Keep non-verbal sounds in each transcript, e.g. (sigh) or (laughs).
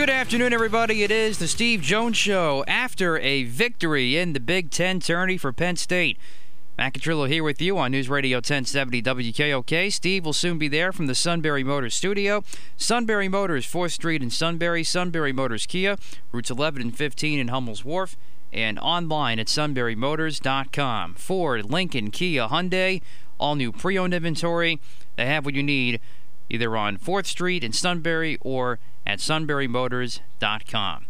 Good afternoon, everybody. It is the Steve Jones Show after a victory in the Big Ten tourney for Penn State. Matt Catrillo here with you on News Radio 1070 WKOK. Steve will soon be there from the Sunbury Motors studio. Sunbury Motors, 4th Street in Sunbury. Sunbury Motors Kia, routes 11 and 15 in Hummel's Wharf. And online at sunburymotors.com. Ford, Lincoln, Kia, Hyundai, all new pre owned inventory. They have what you need either on 4th Street in Sunbury or at sunburymotors.com.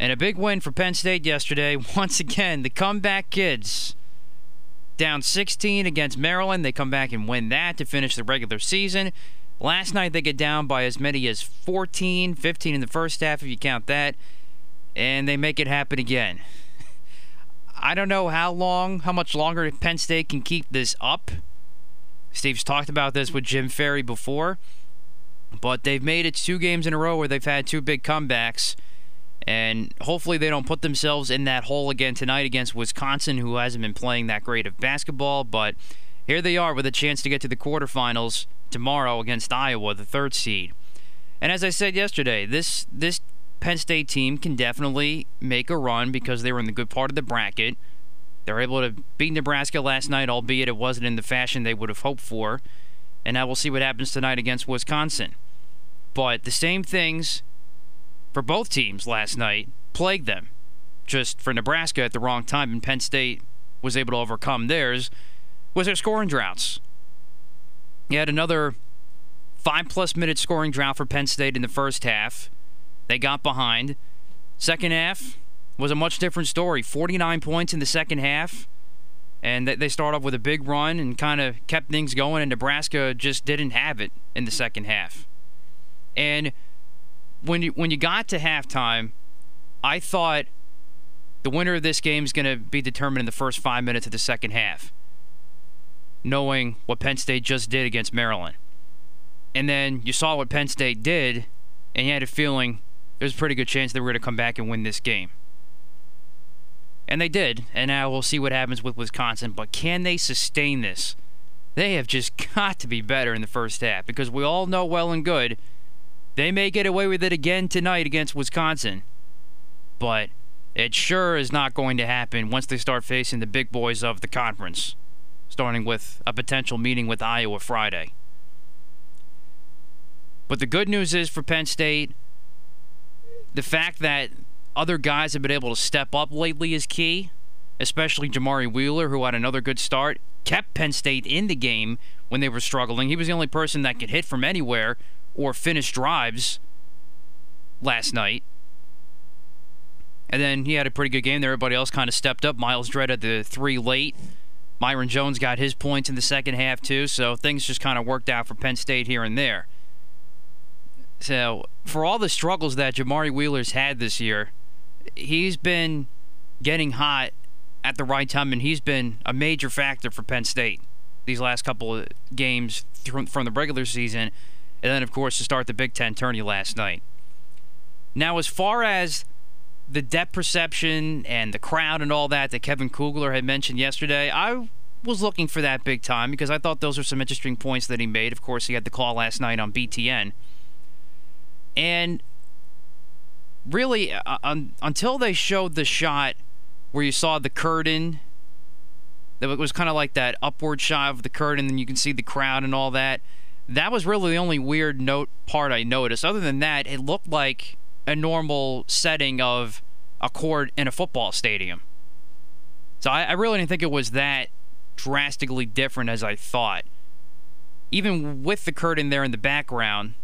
And a big win for Penn State yesterday. (laughs) Once again, the comeback kids down 16 against Maryland. They come back and win that to finish the regular season. Last night they get down by as many as 14, 15 in the first half if you count that, and they make it happen again. (laughs) I don't know how long, how much longer Penn State can keep this up. Steve's talked about this with Jim Ferry before. But they've made it two games in a row where they've had two big comebacks. And hopefully they don't put themselves in that hole again tonight against Wisconsin, who hasn't been playing that great of basketball. But here they are with a chance to get to the quarterfinals tomorrow against Iowa, the third seed. And as I said yesterday, this this Penn State team can definitely make a run because they were in the good part of the bracket. They were able to beat Nebraska last night, albeit it wasn't in the fashion they would have hoped for and now we'll see what happens tonight against Wisconsin. But the same things for both teams last night plagued them. Just for Nebraska at the wrong time, and Penn State was able to overcome theirs, was their scoring droughts. You had another five plus minute scoring drought for Penn State in the first half. They got behind. Second half was a much different story 49 points in the second half and they start off with a big run and kind of kept things going and Nebraska just didn't have it in the second half. And when you when you got to halftime, I thought the winner of this game is going to be determined in the first 5 minutes of the second half. Knowing what Penn State just did against Maryland. And then you saw what Penn State did and you had a feeling there's a pretty good chance they were going to come back and win this game. And they did. And now we'll see what happens with Wisconsin. But can they sustain this? They have just (laughs) got to be better in the first half because we all know well and good they may get away with it again tonight against Wisconsin. But it sure is not going to happen once they start facing the big boys of the conference, starting with a potential meeting with Iowa Friday. But the good news is for Penn State, the fact that other guys have been able to step up lately is key, especially Jamari Wheeler, who had another good start, kept Penn State in the game when they were struggling. He was the only person that could hit from anywhere or finish drives last night. And then he had a pretty good game there. Everybody else kind of stepped up. Myles Dread at the three late. Myreon Jones got his points in the second half, too. So things just kind of worked out for Penn State here and there. So, for all the struggles that Jamari Wheeler's had this year, he's been getting hot at the right time, and he's been a major factor for Penn State these last couple of games from the regular season, and then, of course, to start the Big Ten tourney last night. Now, as far as the depth perception and the crowd and all that that Kevin Kugler had mentioned yesterday, I was looking for that big time because I thought those were some interesting points that he made. Of course, he had the call last night on BTN. And really uh, un, until they showed the shot where you saw the curtain That was kind of like that upward shot of the curtain, and you can see the crowd and all that. That was really the only weird note part I noticed. Other than that, it looked like a normal setting of a court in a football stadium. So I, I really didn't think it was that drastically different as I thought. Even with the curtain there in the background,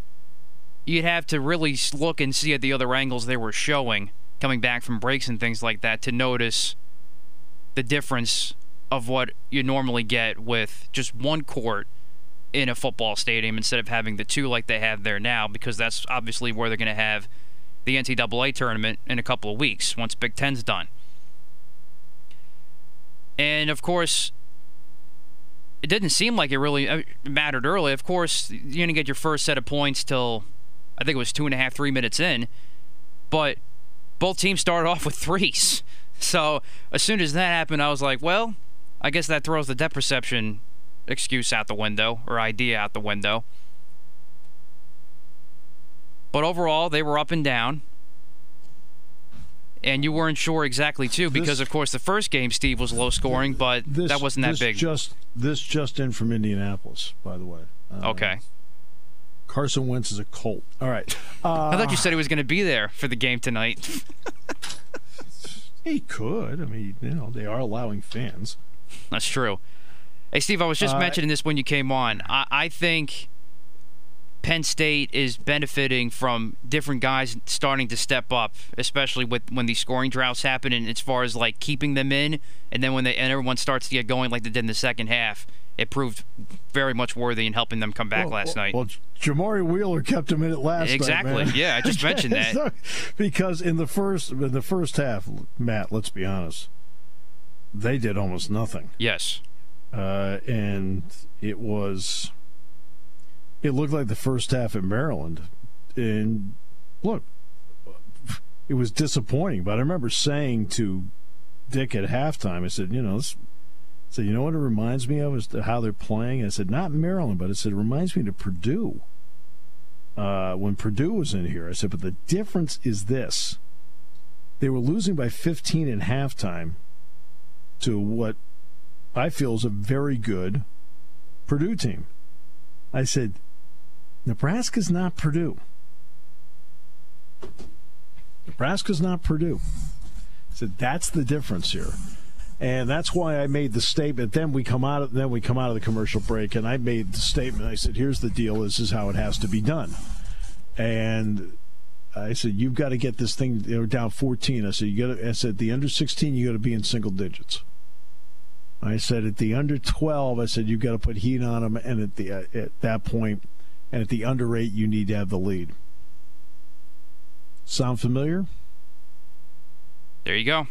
you'd have to really look and see at the other angles they were showing coming back from breaks and things like that to notice the difference of what you normally get with just one court in a football stadium instead of having the two like they have there now because that's obviously where they're going to have the NCAA tournament in a couple of weeks once Big Ten's done. And of course, it didn't seem like it really uh, mattered early. Of course, you didn't get your first set of points till I think it was two and a half, three minutes in. But both teams started off with threes. (laughs) So as soon as that happened, I was like, well, I guess that throws the depth perception excuse out the window or idea out the window. But overall, they were up and down. And you weren't sure exactly too, because this, of course the first game, Steve, was low scoring, but this, that wasn't that big. Just this just in from Indianapolis, by the way. Uh, okay. Carson Wentz is a Colt. All right. Uh, I thought you said he was going to be there for the game tonight. (laughs) (laughs) he could. I mean, you know, they are allowing fans. That's true. Hey, Steve, I was just uh, mentioning this when you came on. I, I think Penn State is benefiting from different guys starting to step up, especially with when these scoring droughts happen, and as far as like keeping them in, and then when they and everyone starts to get going like they did in the second half, it proved very much worthy in helping them come back well, last well, night. Well, Jamari Wheeler kept him in it last exactly. night. Exactly. Yeah, I just (laughs) mentioned that because in the first in the first half, Matt, let's be honest, they did almost nothing. Yes. Uh, and it was it looked like the first half at Maryland. And look, it was disappointing. But I remember saying to Dick at halftime, I said, you know, this, I said, you know what it reminds me of is how they're playing. I said, not Maryland, but I said it reminds me of Purdue. Uh, when Purdue was in here, I said, but the difference is this: they were losing by 15 at halftime to what I feel is a very good Purdue team. I said, Nebraska's not Purdue. Nebraska's not Purdue. So that's the difference here. And that's why I made the statement. Then we come out of then we come out of the commercial break and I made the statement. I said, here's the deal, this is how it has to be done. And I said, you've got to get this thing down 14. I said, you got to I said the under 16 you got to be in single digits. I said at the under 12, I said you've got to put heat on them, and at the uh, at that point, and at the under eight, you need to have the lead. Sound familiar? There you go.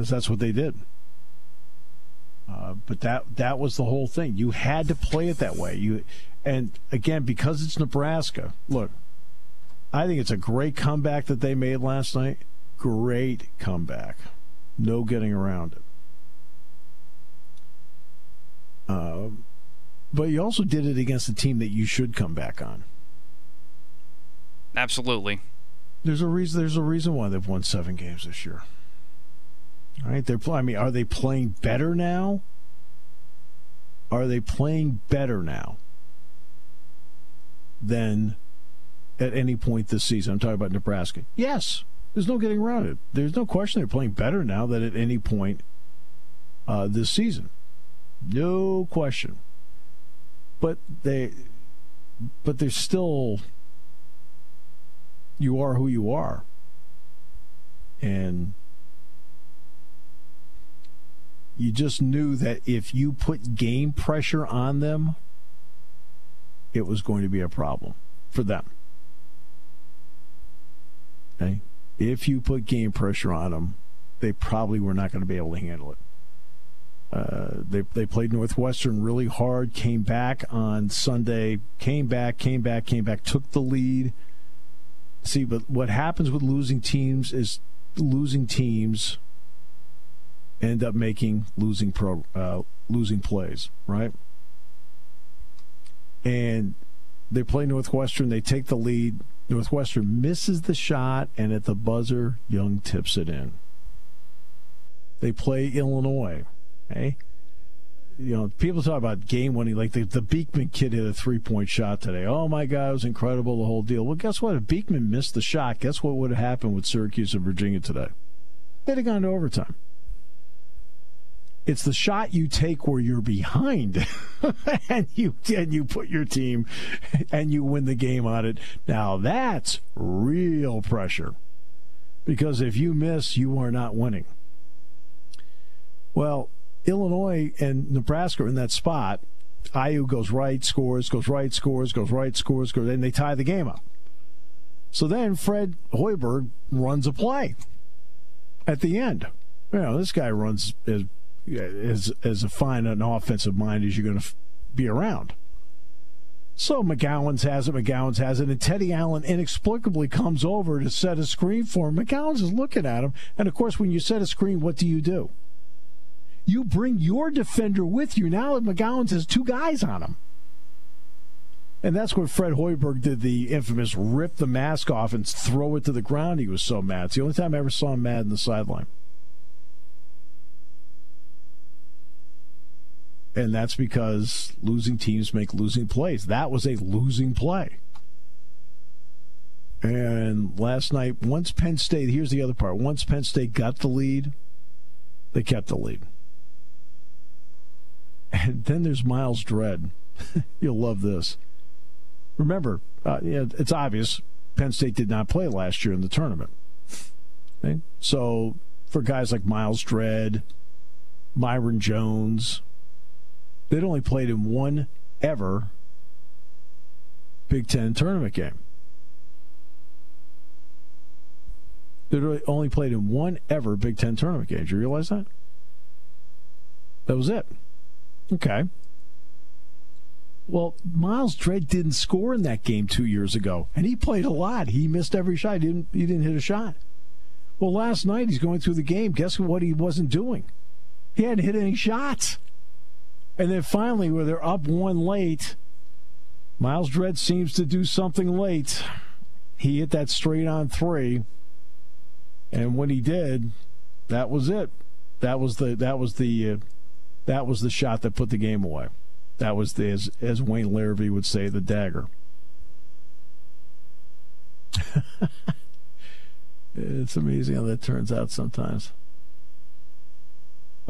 Because that's what they did. Uh, but that that was the whole thing. You had to play it that way. You and again because it's Nebraska. Look, I think it's a great comeback that they made last night. Great comeback. No getting around it. Uh, but you also did it against a team that you should come back on. Absolutely. There's a reason. There's a reason why they've won seven games this year. All right, they're. I mean, are they playing better now? Are they playing better now than at any point this season? I'm talking about Nebraska. Yes, there's no getting around it. There's no question they're playing better now than at any point uh, this season. No question but they but there's still you are who you are and you just knew that if you put game pressure on them it was going to be a problem for them okay if you put game pressure on them they probably were not going to be able to handle it uh, they they played Northwestern really hard. Came back on Sunday. Came back. Came back. Came back. Took the lead. See, but what happens with losing teams is losing teams end up making losing pro uh, losing plays, right? And they play Northwestern. They take the lead. Northwestern misses the shot, and at the buzzer, Young tips it in. They play Illinois. Okay? you know, people talk about game winning, like the, the Beekman kid hit a three point shot today. Oh my God, it was incredible, the whole deal. Well, guess what? If Beekman missed the shot, guess what would have happened with Syracuse and Virginia today? They'd have gone to overtime. It's the shot you take where you're behind, (laughs) and you and you put your team, and you win the game on it. Now that's real pressure, because if you miss, you are not winning. Well, Illinois and Nebraska are in that spot. IU goes right, scores, goes right, scores, goes right, scores, goes, and they tie the game up. So then Fred Hoiberg runs a play at the end. You know, this guy runs as as as a fine an offensive mind as you're going to f- be around. So McGowens has it, McGowens has it, and Teddy Allen inexplicably comes over to set a screen for him. McGowens is looking at him, and of course, when you set a screen, what do you do? You bring your defender with you. Now McGowens has two guys on him. And that's what Fred Hoiberg did the infamous rip the mask off and throw it to the ground. He was so mad. It's the only time I ever saw him mad in the sideline. And that's because losing teams make losing plays. That was a losing play. And last night, once Penn State, here's the other part. Once Penn State got the lead, they kept the lead. And then there's Myles Dread. (laughs) You'll love this. Remember, uh, it's obvious Penn State did not play last year in the tournament. Okay? So for guys like Myles Dread, Myreon Jones, they'd only played in one ever Big Ten tournament game. They'd only played in one ever Big Ten tournament game. Do you realize that? That was it. Okay. Well, Myles Dread didn't score in that game two years ago, and he played a lot. He missed every shot. He didn't. He didn't hit a shot. Well, last night he's going through the game. Guess what? He wasn't doing. He hadn't hit any shots. And then finally, where they're up one late, Myles Dread seems to do something late. He hit that straight on three, and when he did, that was it. That was the that was the uh, that was the shot that put the game away. That was the, as, as Wayne Larrivee would say, the dagger. (laughs) it's amazing how that turns out sometimes.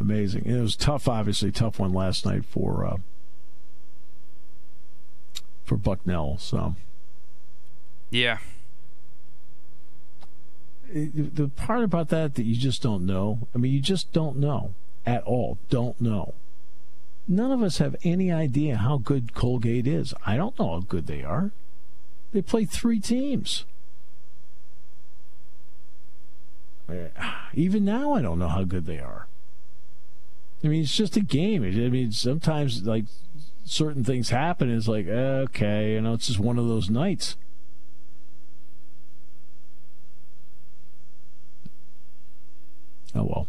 Amazing. it was tough, obviously, tough one last night for uh, for Bucknell. So, yeah. It, the part about that that you just don't know. I mean, you just don't know at all. Don't know. None of us have any idea how good Colgate is. I don't know how good they are. They play three teams. Even now, I don't know how good they are. I mean, it's just a game. I mean, sometimes like certain things happen. It's like okay, you know, it's just one of those nights. Oh well.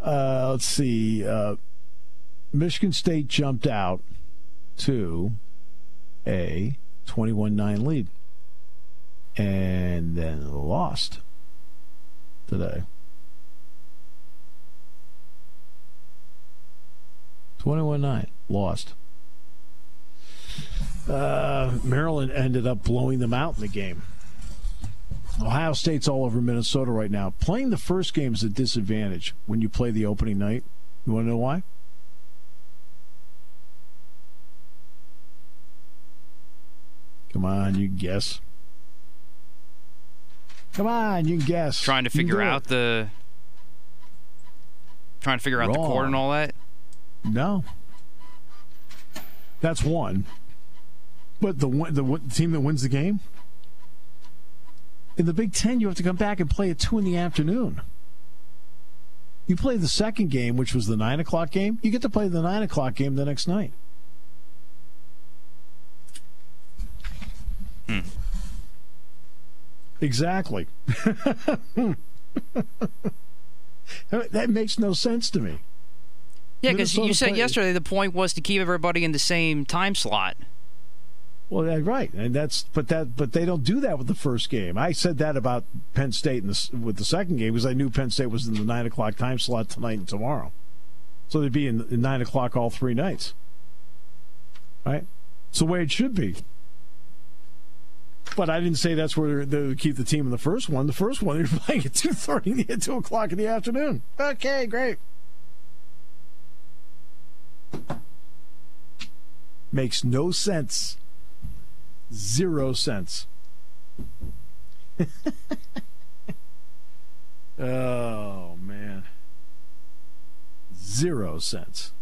Uh, let's see. Uh, Michigan State jumped out to a 21 9 lead and then lost today. 21 9, lost. Uh, Maryland ended up blowing them out in the game. Ohio State's all over Minnesota right now. Playing the first game is a disadvantage when you play the opening night. You want to know why? Come on, you guess. Come on, you guess. Trying to figure out the. Trying to figure out Wrong. the court and all that. No. That's one. But the the team that wins the game in the Big Ten, you have to come back and play at 2 in the afternoon. You play the second game, which was the 9 o'clock game, you get to play the 9 o'clock game the next night. Hmm. Exactly. (laughs) that makes no sense to me. Yeah, because you said yesterday the point was to keep everybody in the same time slot. Well, right, and that's but that but they don't do that with the first game. I said that about Penn State in the, with the second game because I knew Penn State was in the nine o'clock time slot tonight and tomorrow. So they'd be in, in nine o'clock all three nights. Right? It's the way it should be. But I didn't say that's where they would keep the team in the first one. The first one, (laughs) they're playing at 2.30 at (laughs) 2 o'clock in the afternoon. Okay, great. Makes no sense. Zero sense. (laughs) oh, man. Zero sense.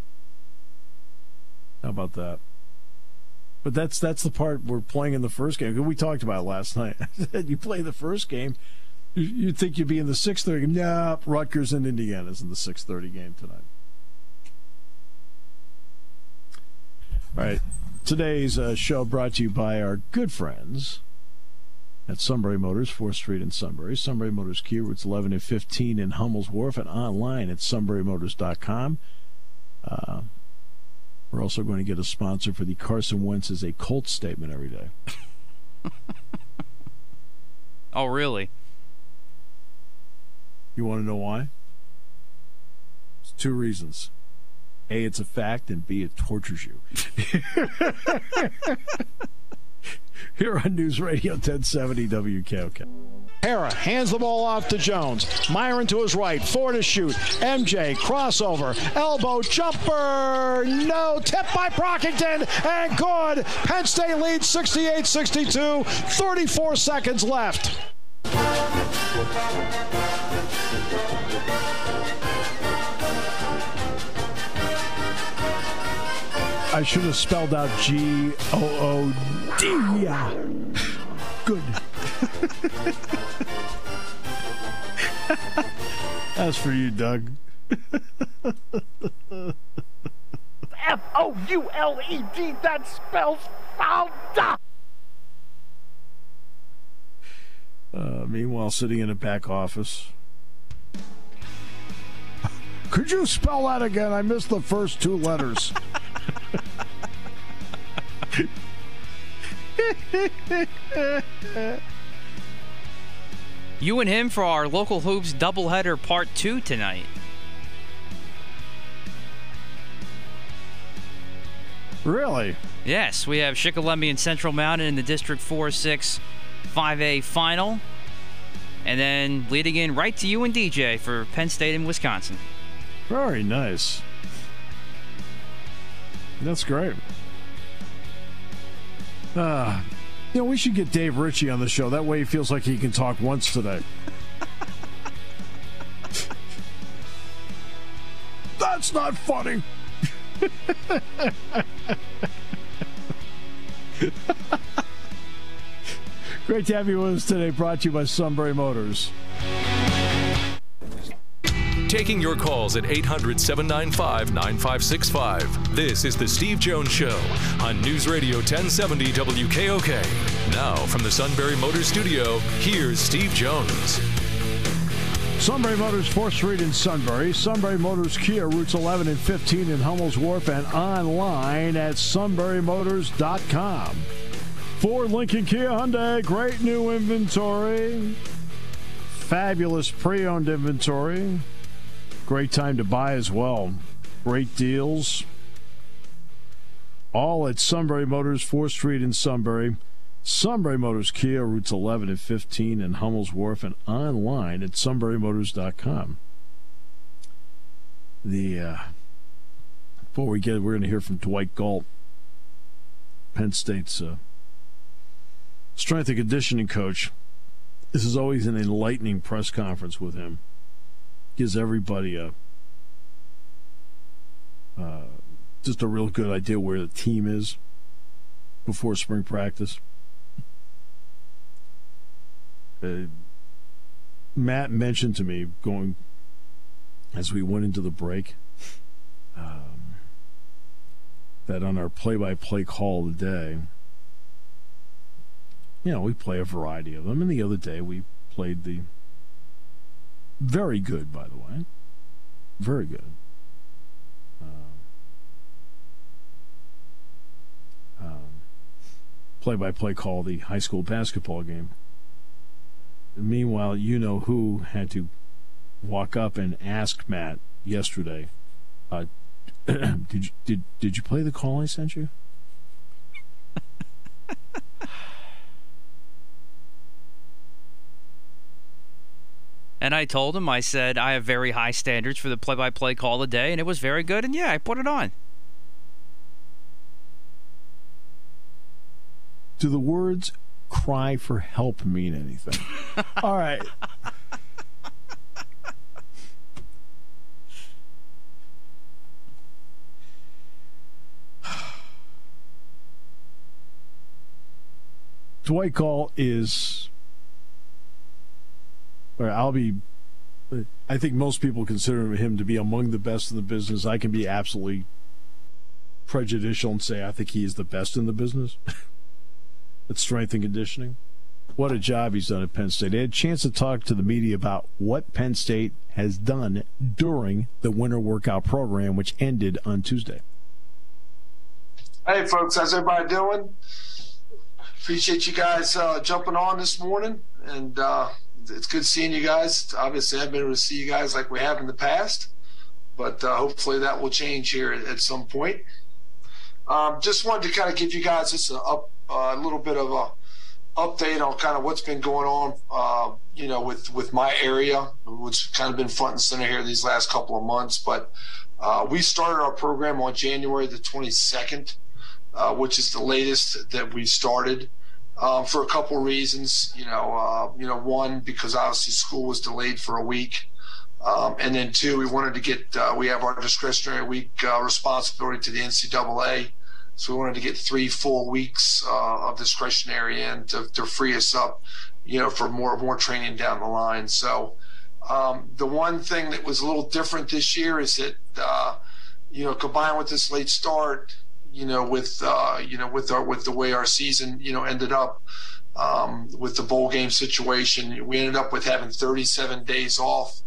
How about that? But that's that's the part we're playing in the first game. We talked about it last night. (laughs) you play the first game, you'd think you'd be in the six thirty game. Nah, Rutgers and Indiana's in the six thirty game tonight. All right. Today's uh, show brought to you by our good friends at Sunbury Motors, 4th Street in Sunbury. Sunbury Motors Kia, routes 11 and 15 in Hummel's Wharf, and online at sunburymotors.com. Uh, we're also going to get a sponsor for the Carson Wentz is a Colt statement every day. (laughs) oh, really? You want to know why? It's two reasons. A, it's a fact, and B, it tortures you. (laughs) Here on News Radio 1070 WKOK. Harrar hands the ball off to Jones. Myreon to his right. Four to shoot. MJ crossover. Elbow jumper. No. Tip by Brockington. And good. Penn State leads 68 62. 34 seconds left. I should have spelled out G O O D. Good. (laughs) That's for you, Doug. F O U L E D. That spells founder. Uh, meanwhile, sitting in a back office. Could you spell that again? I missed the first two letters. (laughs) (laughs) you and him for our local hoops doubleheader part two tonight. Really? Yes, we have Shikellamy and Central Mountain in the District 4 6 5A final. And then leading in right to you and DJ for Penn State and Wisconsin. Very nice. That's great. Uh, you know, we should get Dave Ritchie on the show. That way he feels like he can talk once today. (laughs) That's not funny. (laughs) Great to have you with us today. Brought to you by Sunbury Motors. Taking your calls at 800 795 9565. This is The Steve Jones Show on News Radio 1070 WKOK. Now, from the Sunbury Motors Studio, here's Steve Jones. Sunbury Motors, 4th Street in Sunbury. Sunbury Motors Kia, routes 11 and 15 in Hummel's Wharf, and online at sunburymotors.com. Ford, Lincoln, Kia, Hyundai, great new inventory. Fabulous pre owned inventory. Great time to buy as well. Great deals. All at Sunbury Motors, 4th Street in Sunbury. Sunbury Motors Kia, routes 11 and 15 in Hummel's Wharf, and online at sunburymotors.com. The, uh, before we get, we're going to hear from Dwight Galt, Penn State's uh, strength and conditioning coach. This is always an enlightening press conference with him. Gives everybody a uh, just a real good idea where the team is before spring practice. Uh, Matt mentioned to me going as we went into the break um, that on our play-by-play call of the day, you know, we play a variety of them. And the other day we played the very good, by the way, very good. play by play call the high school basketball game. Meanwhile, you know who had to walk up and ask Matt yesterday, uh, (clears throat) did did did you play the call I sent you? And I told him, I said, I have very high standards for the play by play call a day, and it was very good. And yeah, I put it on. Do the words cry for help mean anything? (laughs) All right. (sighs) Dwight Galt is, or I'll be, I think most people consider him to be among the best in the business. I can be absolutely prejudicial and say I think he is the best in the business (laughs) at strength and conditioning. What a job he's done at Penn State. I had a chance to talk to the media about what Penn State has done during the winter workout program, which ended on Tuesday. Hey, folks, how's everybody doing? appreciate you guys uh, jumping on this morning, and uh, it's good seeing you guys. Obviously, I've been able to see you guys like we have in the past, but uh, hopefully that will change here at, at some point. Um, just wanted to kind of give you guys just a, up, a little bit of a update on kind of what's been going on, uh, you know, with with my area, which kind of been front and center here these last couple of months. But uh, we started our program on January the 22nd uh, which is the latest that we started. Um, for a couple reasons, you know, uh, you know, one because obviously school was delayed for a week, um, and then two, we wanted to get uh, we have our discretionary week uh, responsibility to the NCAA, so we wanted to get three full weeks uh, of discretionary in to, to, free us up, you know, for more more training down the line. So um, the one thing that was a little different this year is that uh, you know, combined with this late start, you know, with uh, you know, with our with the way our season, you know, ended up um, with the bowl game situation, we ended up with having 37 days off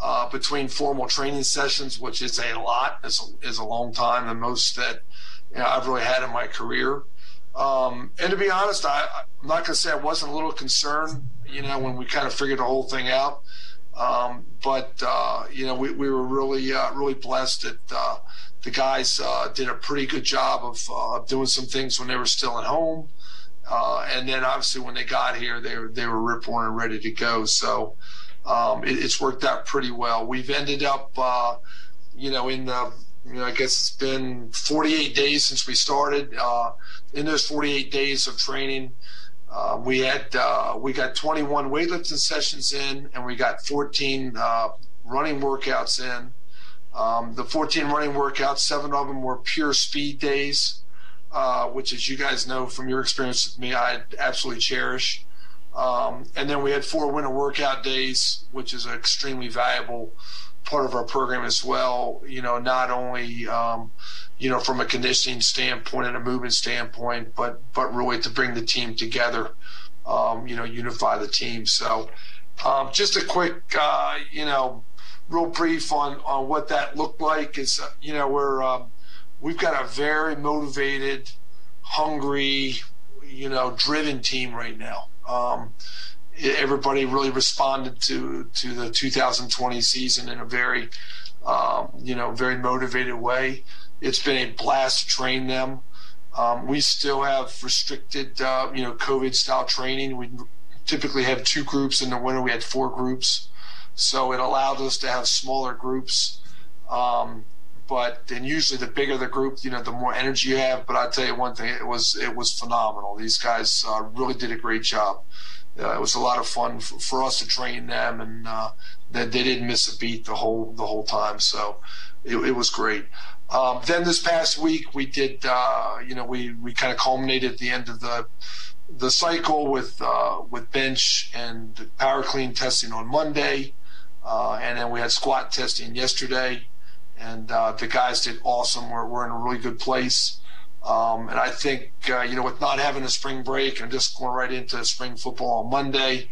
uh, between formal training sessions, which is a lot, is is a long time, the most that you know, I've really had in my career. Um, and to be honest, I, I'm not going to say I wasn't a little concerned, you know, when we kind of figured the whole thing out. Um, but uh, you know, we, we were really uh, really blessed that uh, the guys uh, did a pretty good job of uh, doing some things when they were still at home. Uh, and then obviously when they got here, they were, they were and ready to go. So um, it, it's worked out pretty well. We've ended up, uh, you know, in the, you know, I guess it's been 48 days since we started. Uh, in those 48 days of training, uh, we had we got 21 weightlifting sessions in, and we got 14 running workouts in. Um, the 14 running workouts, seven of them were pure speed days, uh, which, as you guys know from your experience with me, I absolutely cherish. Um, and then we had four winter workout days, which is an extremely valuable part of our program as well. You know, not only um, you know from a conditioning standpoint and a movement standpoint, but but really to bring the team together. Um, you know, unify the team. So, um, just a quick, uh, you know, real brief on, on what that looked like is, you know, we're, um, we've got a very motivated, hungry, you know, driven team right now. Um, everybody really responded to, to the 2020 season in a very, um, you know, very motivated way. It's been a blast to train them. Um, we still have restricted, uh, you know, COVID style training. We typically have two groups in the winter. We had four groups. So it allowed us to have smaller groups. Um, but then usually the bigger the group, you know, the more energy you have. But I'll tell you one thing, it was it was phenomenal. These guys uh, really did a great job. Uh, it was a lot of fun for, for us to train them, and uh, they, they didn't miss a beat the whole the whole time. So it, it was great. Um, then this past week we did, uh, you know, we we kind of culminated at the end of the the cycle with uh, with bench and power clean testing on Monday. Uh, and then we had squat testing yesterday, and uh, the guys did awesome. We're, we're in a really good place. Um, and I think, uh, you know, with not having a spring break and just going right into spring football on Monday,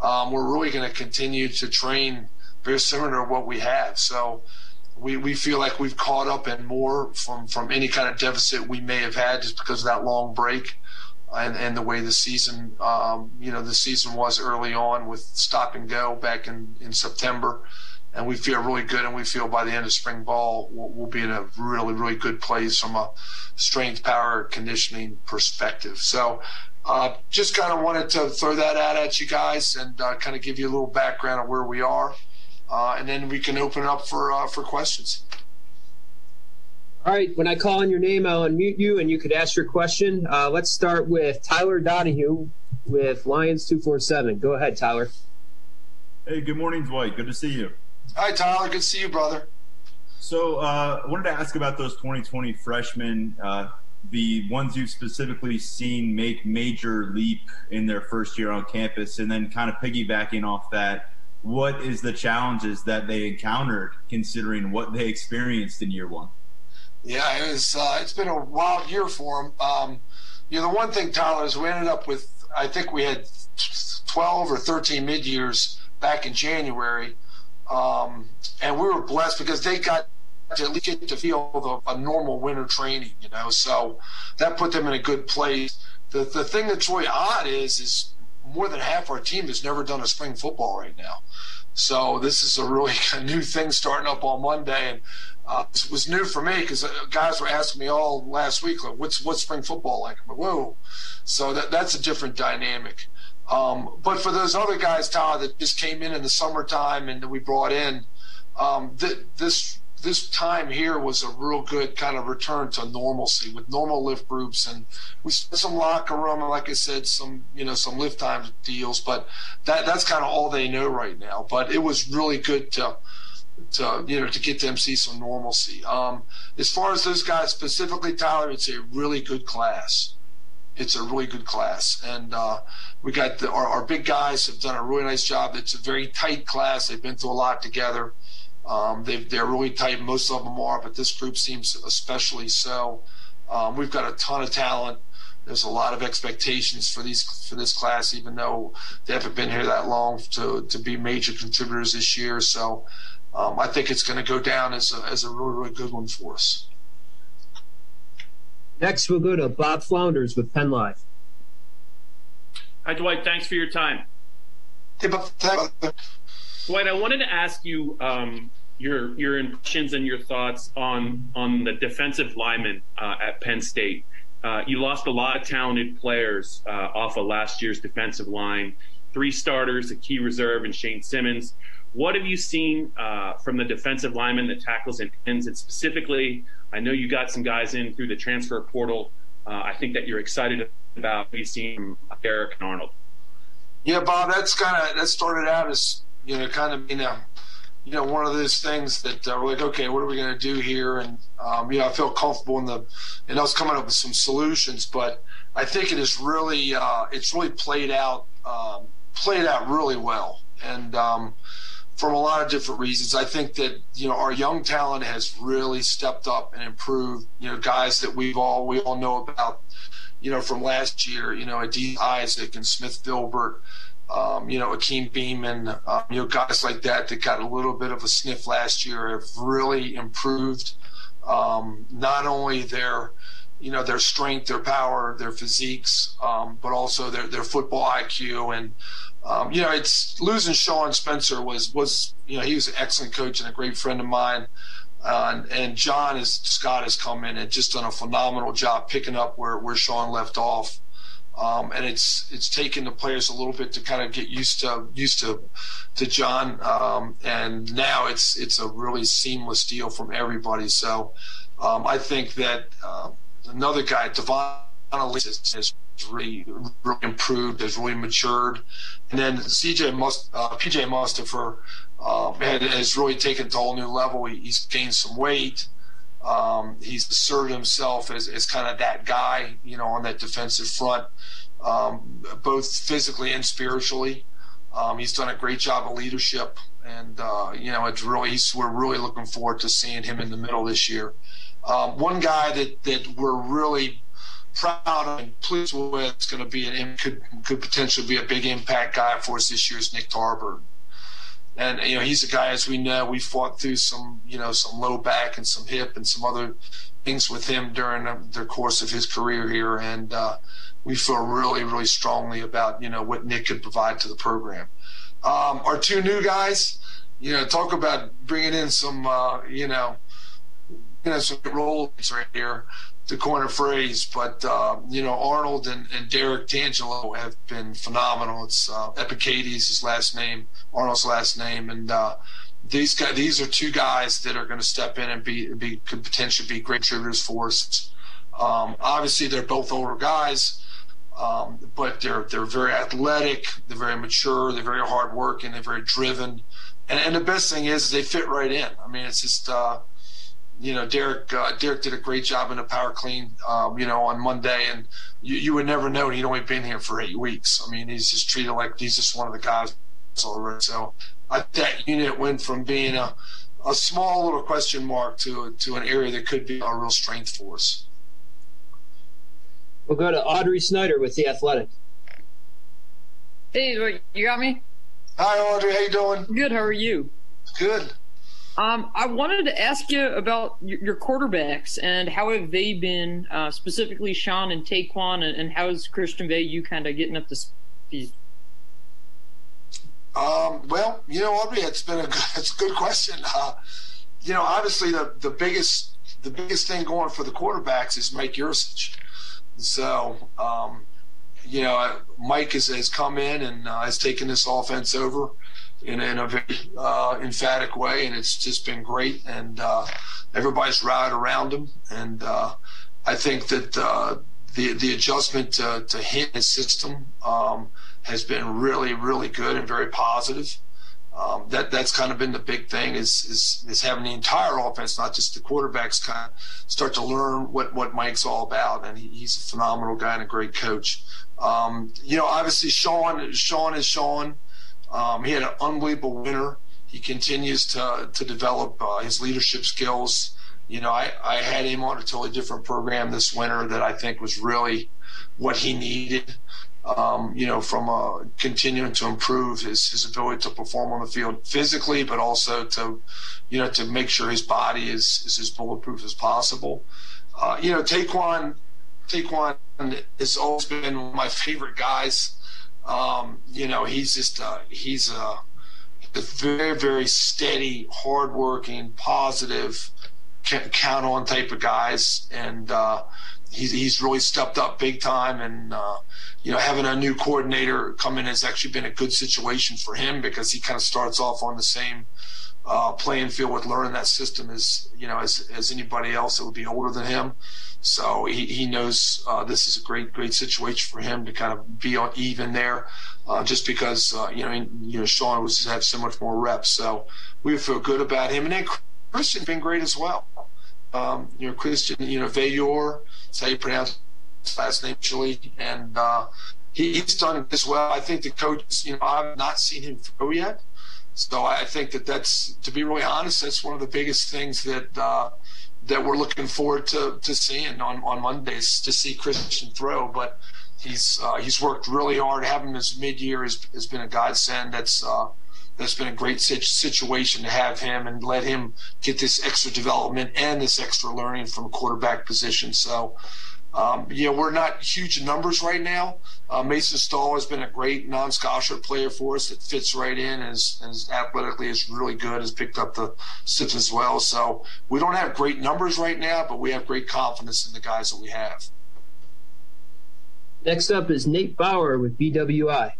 um, we're really going to continue to train very similar to what we have. So we, we feel like we've caught up and more from, from any kind of deficit we may have had just because of that long break and, and the way the season, um, you know, the season was early on with stop and go back in, in September. and we feel really good. And we feel by the end of spring ball, we'll, we'll be in a really, really good place from a strength, power, conditioning perspective. So, uh, just kind of wanted to throw that out at you guys and uh, kind of give you a little background of where we are, uh, and then we can open it up for uh, for questions. All right, when I call on your name, I'll unmute you and you could ask your question. Uh, let's start with Tyler Donahue with Lions 247. Go ahead, Tyler. Hey, good morning, Dwight. Good to see you. Hi, Tyler. Good to see you, brother. So, uh, I wanted to ask about those 2020 freshmen, uh, the ones you've specifically seen make major leap in their first year on campus, and then kind of piggybacking off that, what is the challenges that they encountered considering what they experienced in year one? Yeah, it was. Uh, it's been a wild year for them. Um, you know, the one thing, Tyler, is we ended up with. I think we had 12 or 13 mid years back in January, um, and we were blessed because they got to at least get to feel the, a normal winter training. You know, so that put them in a good place. The the thing that's really odd is is more than half our team has never done a spring football right now. So this is a really (laughs) new thing starting up on Monday, and uh, it was new for me because uh, guys were asking me all last week, like, "What's what's spring football like?" I'm like, "Whoa!" So that that's a different dynamic. Um, but for those other guys, Todd, that just came in in the summertime and that we brought in, um, th- this this time here was a real good kind of return to normalcy with normal lift groups and we spent some locker room and like I said some you know some lift time deals but that that's kind of all they know right now but it was really good to to you know to get them see some normalcy um, as far as those guys specifically Tyler it's a really good class it's a really good class and uh, we got the, our, our big guys have done a really nice job it's a very tight class they've been through a lot together um, they are really tight. Most of them are, but this group seems especially so. Um, we've got a ton of talent. There's a lot of expectations for these for this class, even though they haven't been here that long to to be major contributors this year. So um, I think it's going to go down as a, as a really really good one for us. Next, we'll go to Bob Flounders with Penn Live. Hi, Dwight. Thanks for your time. Hey, Bob. Dwight, I wanted to ask you um, your your impressions and your thoughts on on the defensive lineman uh, at Penn State. Uh, you lost a lot of talented players uh, off of last year's defensive line. Three starters, a key reserve, and Shane Simmons. What have you seen uh, from the defensive lineman that tackles and ends? And specifically, I know you got some guys in through the transfer portal. Uh, I think that you're excited about what you've seen from Derek and Arnold. Yeah, Bob, that's kind of that started out as you know, kind of being a, you know, one of those things that uh, we're like, okay, what are we going to do here? And um, you know, I feel comfortable in the, and us coming up with some solutions. But I think it is really, uh, it's really played out, um, played out really well, and um, from a lot of different reasons. I think that you know our young talent has really stepped up and improved. You know, guys that we've all we all know about. You know, from last year, you know, Adee Isaac and Smith Vilbert um, you know, Akeem Beamon, um, you know, guys like that that got a little bit of a sniff last year have really improved um, not only their, you know, their strength, their power, their physiques, um, but also their, their football IQ. And, um, you know, it's losing Sean Spencer was, was, you know, he was an excellent coach and a great friend of mine. Uh, and, and John is, Scott has come in and just done a phenomenal job picking up where, where Sean left off. Um, and it's it's taken the players a little bit to kind of get used to used to to John, um, and now it's it's a really seamless deal from everybody. So um, I think that uh, another guy, Devon has, has really, really improved, has really matured, and then CJ must uh, PJ Mustipher uh, has really taken to a whole new level. He, he's gained some weight. Um, he's asserted himself as, as kind of that guy, you know, on that defensive front, um, both physically and spiritually. Um, he's done a great job of leadership, and uh, you know, it's really we're really looking forward to seeing him in the middle this year. Um, one guy that that we're really proud and pleased with is going to be. An could could potentially be a big impact guy for us this year is Nick Tarbert and you know he's a guy as we know we fought through some you know some low back and some hip and some other things with him during the, course of his career here. And uh, we feel really really strongly about you know what Nick could provide to the program. Um, our two new guys you know, talk about bringing in some, uh, you know, you know, some roles right here to corner phrase. But uh, you know, Arnold and, and Derrick Tangelo have been phenomenal. It's uh, Ebiketie, his last name, Arnold's last name, and uh, these guys, these are two guys that are going to step in and be, be could potentially be great contributors for us. Um, obviously, they're both older guys. Um, but they're they're very athletic, they're very mature, they're very hardworking, they're very driven, and, and the best thing is they fit right in. I mean, it's just uh, you know Derrick uh, Derrick did a great job in the power clean, um, you know, on Monday, and you, you would never know he'd only been here for eight weeks. I mean, he's just treated like he's just one of the guys already. So I, that unit went from being a a small little question mark to to an area that could be a real strength for us. We'll go to Audrey Snyder with the Athletic. Hey, you got me? Hi, Audrey. How you doing? Good. How are you? Good. Um, I wanted to ask you about your quarterbacks and how have they been, uh, specifically Sean and Ta'Quan, and, and how is Christian Veilleux kind of getting up to speed? Um, well, you know, Audrey, it's been a good, (laughs) it's a good question. Uh, you know, obviously the the biggest the biggest thing going for the quarterbacks is Mike Yurcich. So, um, you know, Mike has, has come in and uh, has taken this offense over in, in a very uh, emphatic way, and it's just been great. And uh, everybody's rallied around him, and uh, I think that uh, the the adjustment to, to his system um, has been really, really good and very positive. Um, that that's kind of been the big thing is, is is having the entire offense, not just the quarterbacks, kind of start to learn what what Mike's all about, and he, he's a phenomenal guy and a great coach. Um, you know, obviously Sean Sean is Sean. Um, he had an unbelievable winter. He continues to to develop uh, his leadership skills. You know, I, I had him on a totally different program this winter that I think was really what he needed um, you know, from uh, continuing to improve his, his ability to perform on the field physically, but also to, you know, to make sure his body is, is as bulletproof as possible. Uh, you know, Ta'Quan, Ta'Quan has always been my favorite guys. Um, you know, he's just, uh, he's a, a very, very steady, hardworking, positive, count on type of guys. And, uh, he's, he's really stepped up big time and, uh, you know, having a new coordinator come in has actually been a good situation for him because he kind of starts off on the same uh, playing field with learning that system as you know as, as anybody else that would be older than him. So he, he knows uh, this is a great great situation for him to kind of be on even there, uh, just because uh, you know you know Sean was had so much more reps. So we feel good about him, and then Christian's been great as well. Um, you know Christian, you know Veilleux, that's how you pronounce last name Chile, and uh, he, he's done it as well. I think the coach, you know, I've not seen him throw yet, so I think that that's, to be really honest, that's one of the biggest things that uh, that we're looking forward to, to seeing on, on Mondays to see Christian throw. But he's uh, he's worked really hard. Having him as mid year has, has been a godsend. That's uh, that's been a great situation to have him and let him get this extra development and this extra learning from quarterback position. So um, you know, we're not huge numbers right now. Uh, Mason Stahl has been a great non-scholarship player for us that fits right in and is, and is athletically is really good, has picked up the steps as well. So we don't have great numbers right now, but we have great confidence in the guys that we have. Next up is Nate Bauer with BWI.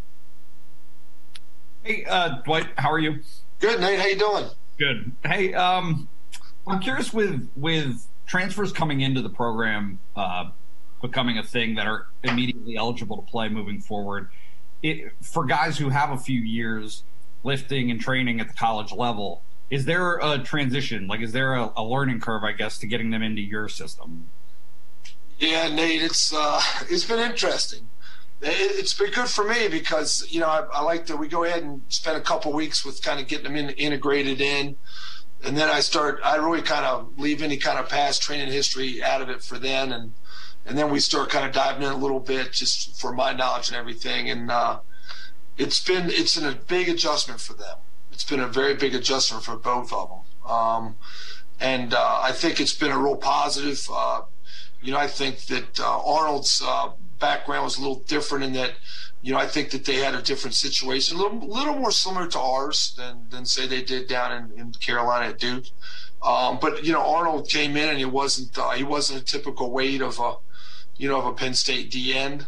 Hey, uh, Dwight, how are you? Good, Nate. How you doing? Good. Hey, um, I'm curious with with transfers coming into the program. Uh, becoming a thing that are immediately eligible to play moving forward. It, for guys who have a few years lifting and training at the college level, is there a transition? Like, is there a, a learning curve, I guess, to getting them into your system? Yeah, Nate, it's uh, it's been interesting. It, has been good for me because you know I, I, like that we go ahead and spend a couple weeks with kind of getting them in, integrated in, and then I start. I really kind of leave any kind of past training history out of it for then, and and then we start kind of diving in a little bit just for my knowledge and everything. And uh, it's been it's been a big adjustment for them. It's been a very big adjustment for both of them. Um, and uh, I think it's been a real positive. Uh, you know, I think that uh, Arnold's uh, background was a little different in that, you know, I think that they had a different situation, a little, little more similar to ours than, than say they did down in, in Carolina at Duke. Um, but you know, Arnold came in and he wasn't uh, he wasn't a typical weight of a you know of a Penn State D end.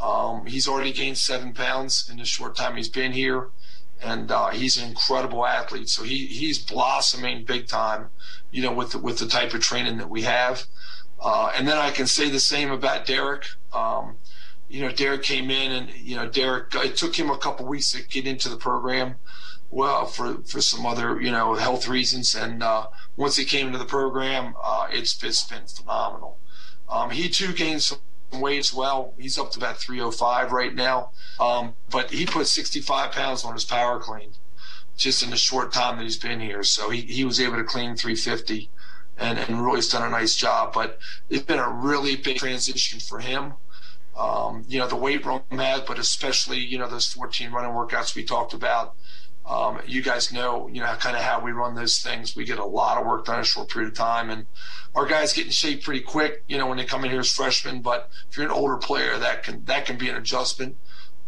Um, he's already gained seven pounds in the short time he's been here, and uh, he's an incredible athlete. So he he's blossoming big time, you know, with the, with the type of training that we have. Uh, and then I can say the same about Derrick. Um, you know, Derrick came in, and you know, Derrick. It took him a couple weeks to get into the program, well, for for some other you know health reasons. And uh, once he came into the program, uh, it's it's been phenomenal. Um, he too gained some weight as well. He's up to about 305 right now, um, but he put 65 pounds on his power clean just in the short time that he's been here. So he, he was able to clean 350 and, and really has done a nice job. But it's been a really big transition for him. Um, you know, the weight room had, but especially, you know, those 14 running workouts we talked about. Um, you guys know, you know, kind of how we run those things. We get a lot of work done in a short period of time, and our guys get in shape pretty quick. You know, when they come in here as freshmen. But if you're an older player, that can that can be an adjustment.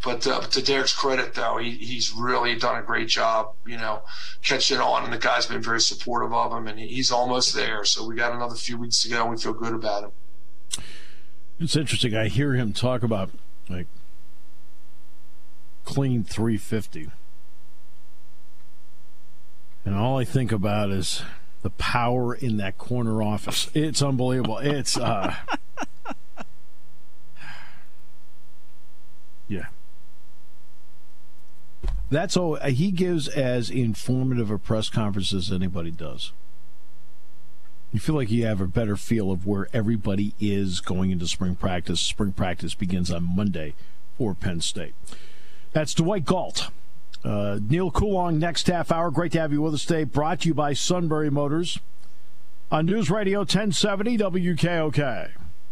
But uh, to Derrick's credit, though, he, he's really done a great job. You know, catching on, and the guys been very supportive of him, and he's almost there. So we got another few weeks to go. and We feel good about him. It's interesting. I hear him talk about like clean 350. And all I think about is the power in that corner office. It's unbelievable. It's uh (sighs) Yeah. That's all he gives as informative a press conference as anybody does. You feel like you have a better feel of where everybody is going into spring practice. Spring practice begins on Monday for Penn State. That's Dwight Galt. Uh, Neil Coolong, next half hour. Great to have you with us today. Brought to you by Sunbury Motors on News Radio 1070 WKOK.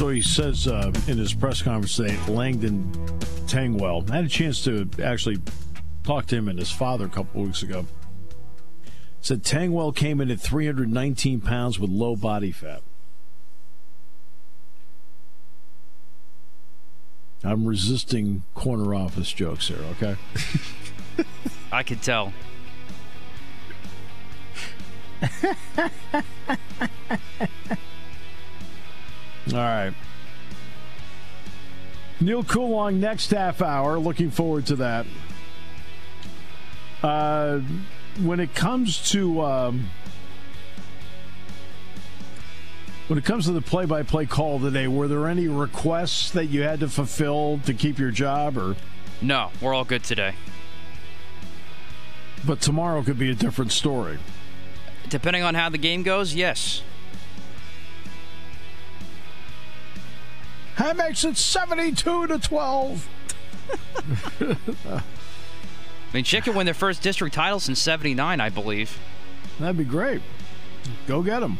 So he says uh, in his press conference today, Langdon Tangelo. I had a chance to actually talk to him and his father a couple weeks ago. Said Tangelo came in at 319 pounds with low body fat. I'm resisting corner office jokes here, okay? (laughs) I can tell. (laughs) All right. Neil Coolong next half hour. Looking forward to that. Uh, when it comes to um, when it comes to the play-by-play call today, were there any requests that you had to fulfill to keep your job, or No, we're all good today. but tomorrow could be a different story? Depending on how the game goes, yes. That makes it 72 to 12. I mean, Chick could win their first district title since 79, I believe. That'd be great. Go get them.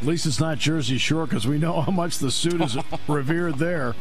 At least it's not Jersey Shore because we know how much the suit is (laughs) revered there.